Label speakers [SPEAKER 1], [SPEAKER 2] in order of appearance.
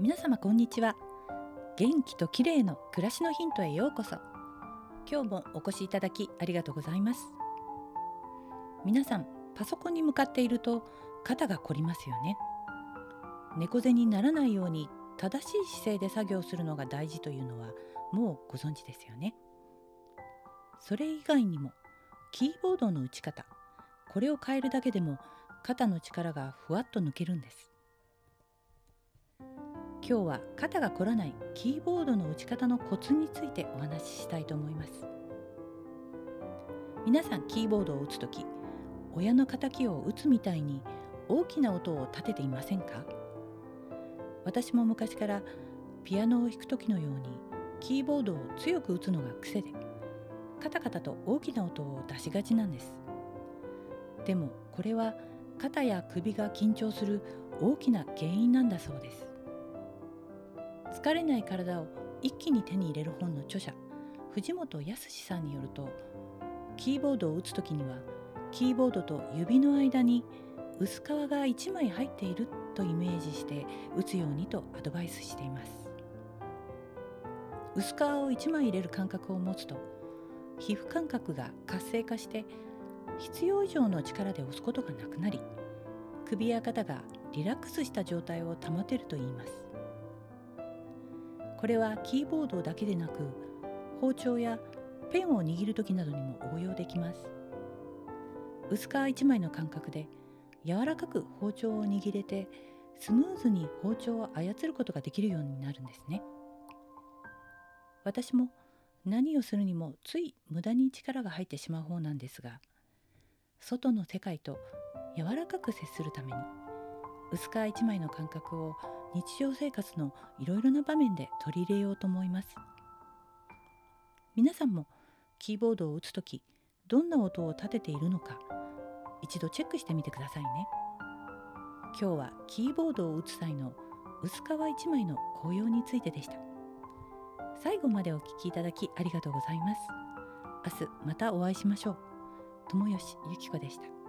[SPEAKER 1] 皆様こんにちは。元気と綺麗の暮らしのヒントへようこそ。今日もお越しいただきありがとうございます。皆さんパソコンに向かっていると肩が凝りますよね。猫背にならないように正しい姿勢で作業するのが大事というのはもうご存知ですよね。それ以外にもキーボードの打ち方これを変えるだけでも肩の力がふわっと抜けるんです。今日は肩が凝らないキーボードの打ち方のコツについてお話ししたいと思います。皆さんキーボードを打つ時親の敵を打つみたいに大きな音を立てていませんか？私も昔からピアノを弾く時のようにキーボードを強く打つのが癖でカタカタと大きな音を出しがちなんです。でもこれは肩や首が緊張する大きな原因なんだそうです。疲れない体を一気に手に入れる本の著者藤本康さんによるとキーボードを打つ時にはキーボードと指の間に薄皮が1枚入っているとイメージして打つようにとアドバイスしています。薄皮を1枚入れる感覚を持つと皮膚感覚が活性化して必要以上の力で押すことがなくなり首や肩がリラックスした状態を保てるといいます。これはキーボードだけでなく包丁やペンを握る時などにも応用できます。薄皮1枚の感覚で柔らかく包丁を握れてスムーズに包丁を操ることができるようになるんですね。私も何をするにもつい無駄に力が入ってしまう方なんですが外の世界と柔らかく接するために薄皮1枚の感覚を日常生活のいろいろな場面で取り入れようと思います。皆さんもキーボードを打つ時どんな音を立てているのか一度チェックしてみてくださいね。今日はキーボードを打つ際の薄皮1枚の紅葉についてでした。最後までお聞きいただきありがとうございます。明日またお会いしましょう。友吉ゆき子でした。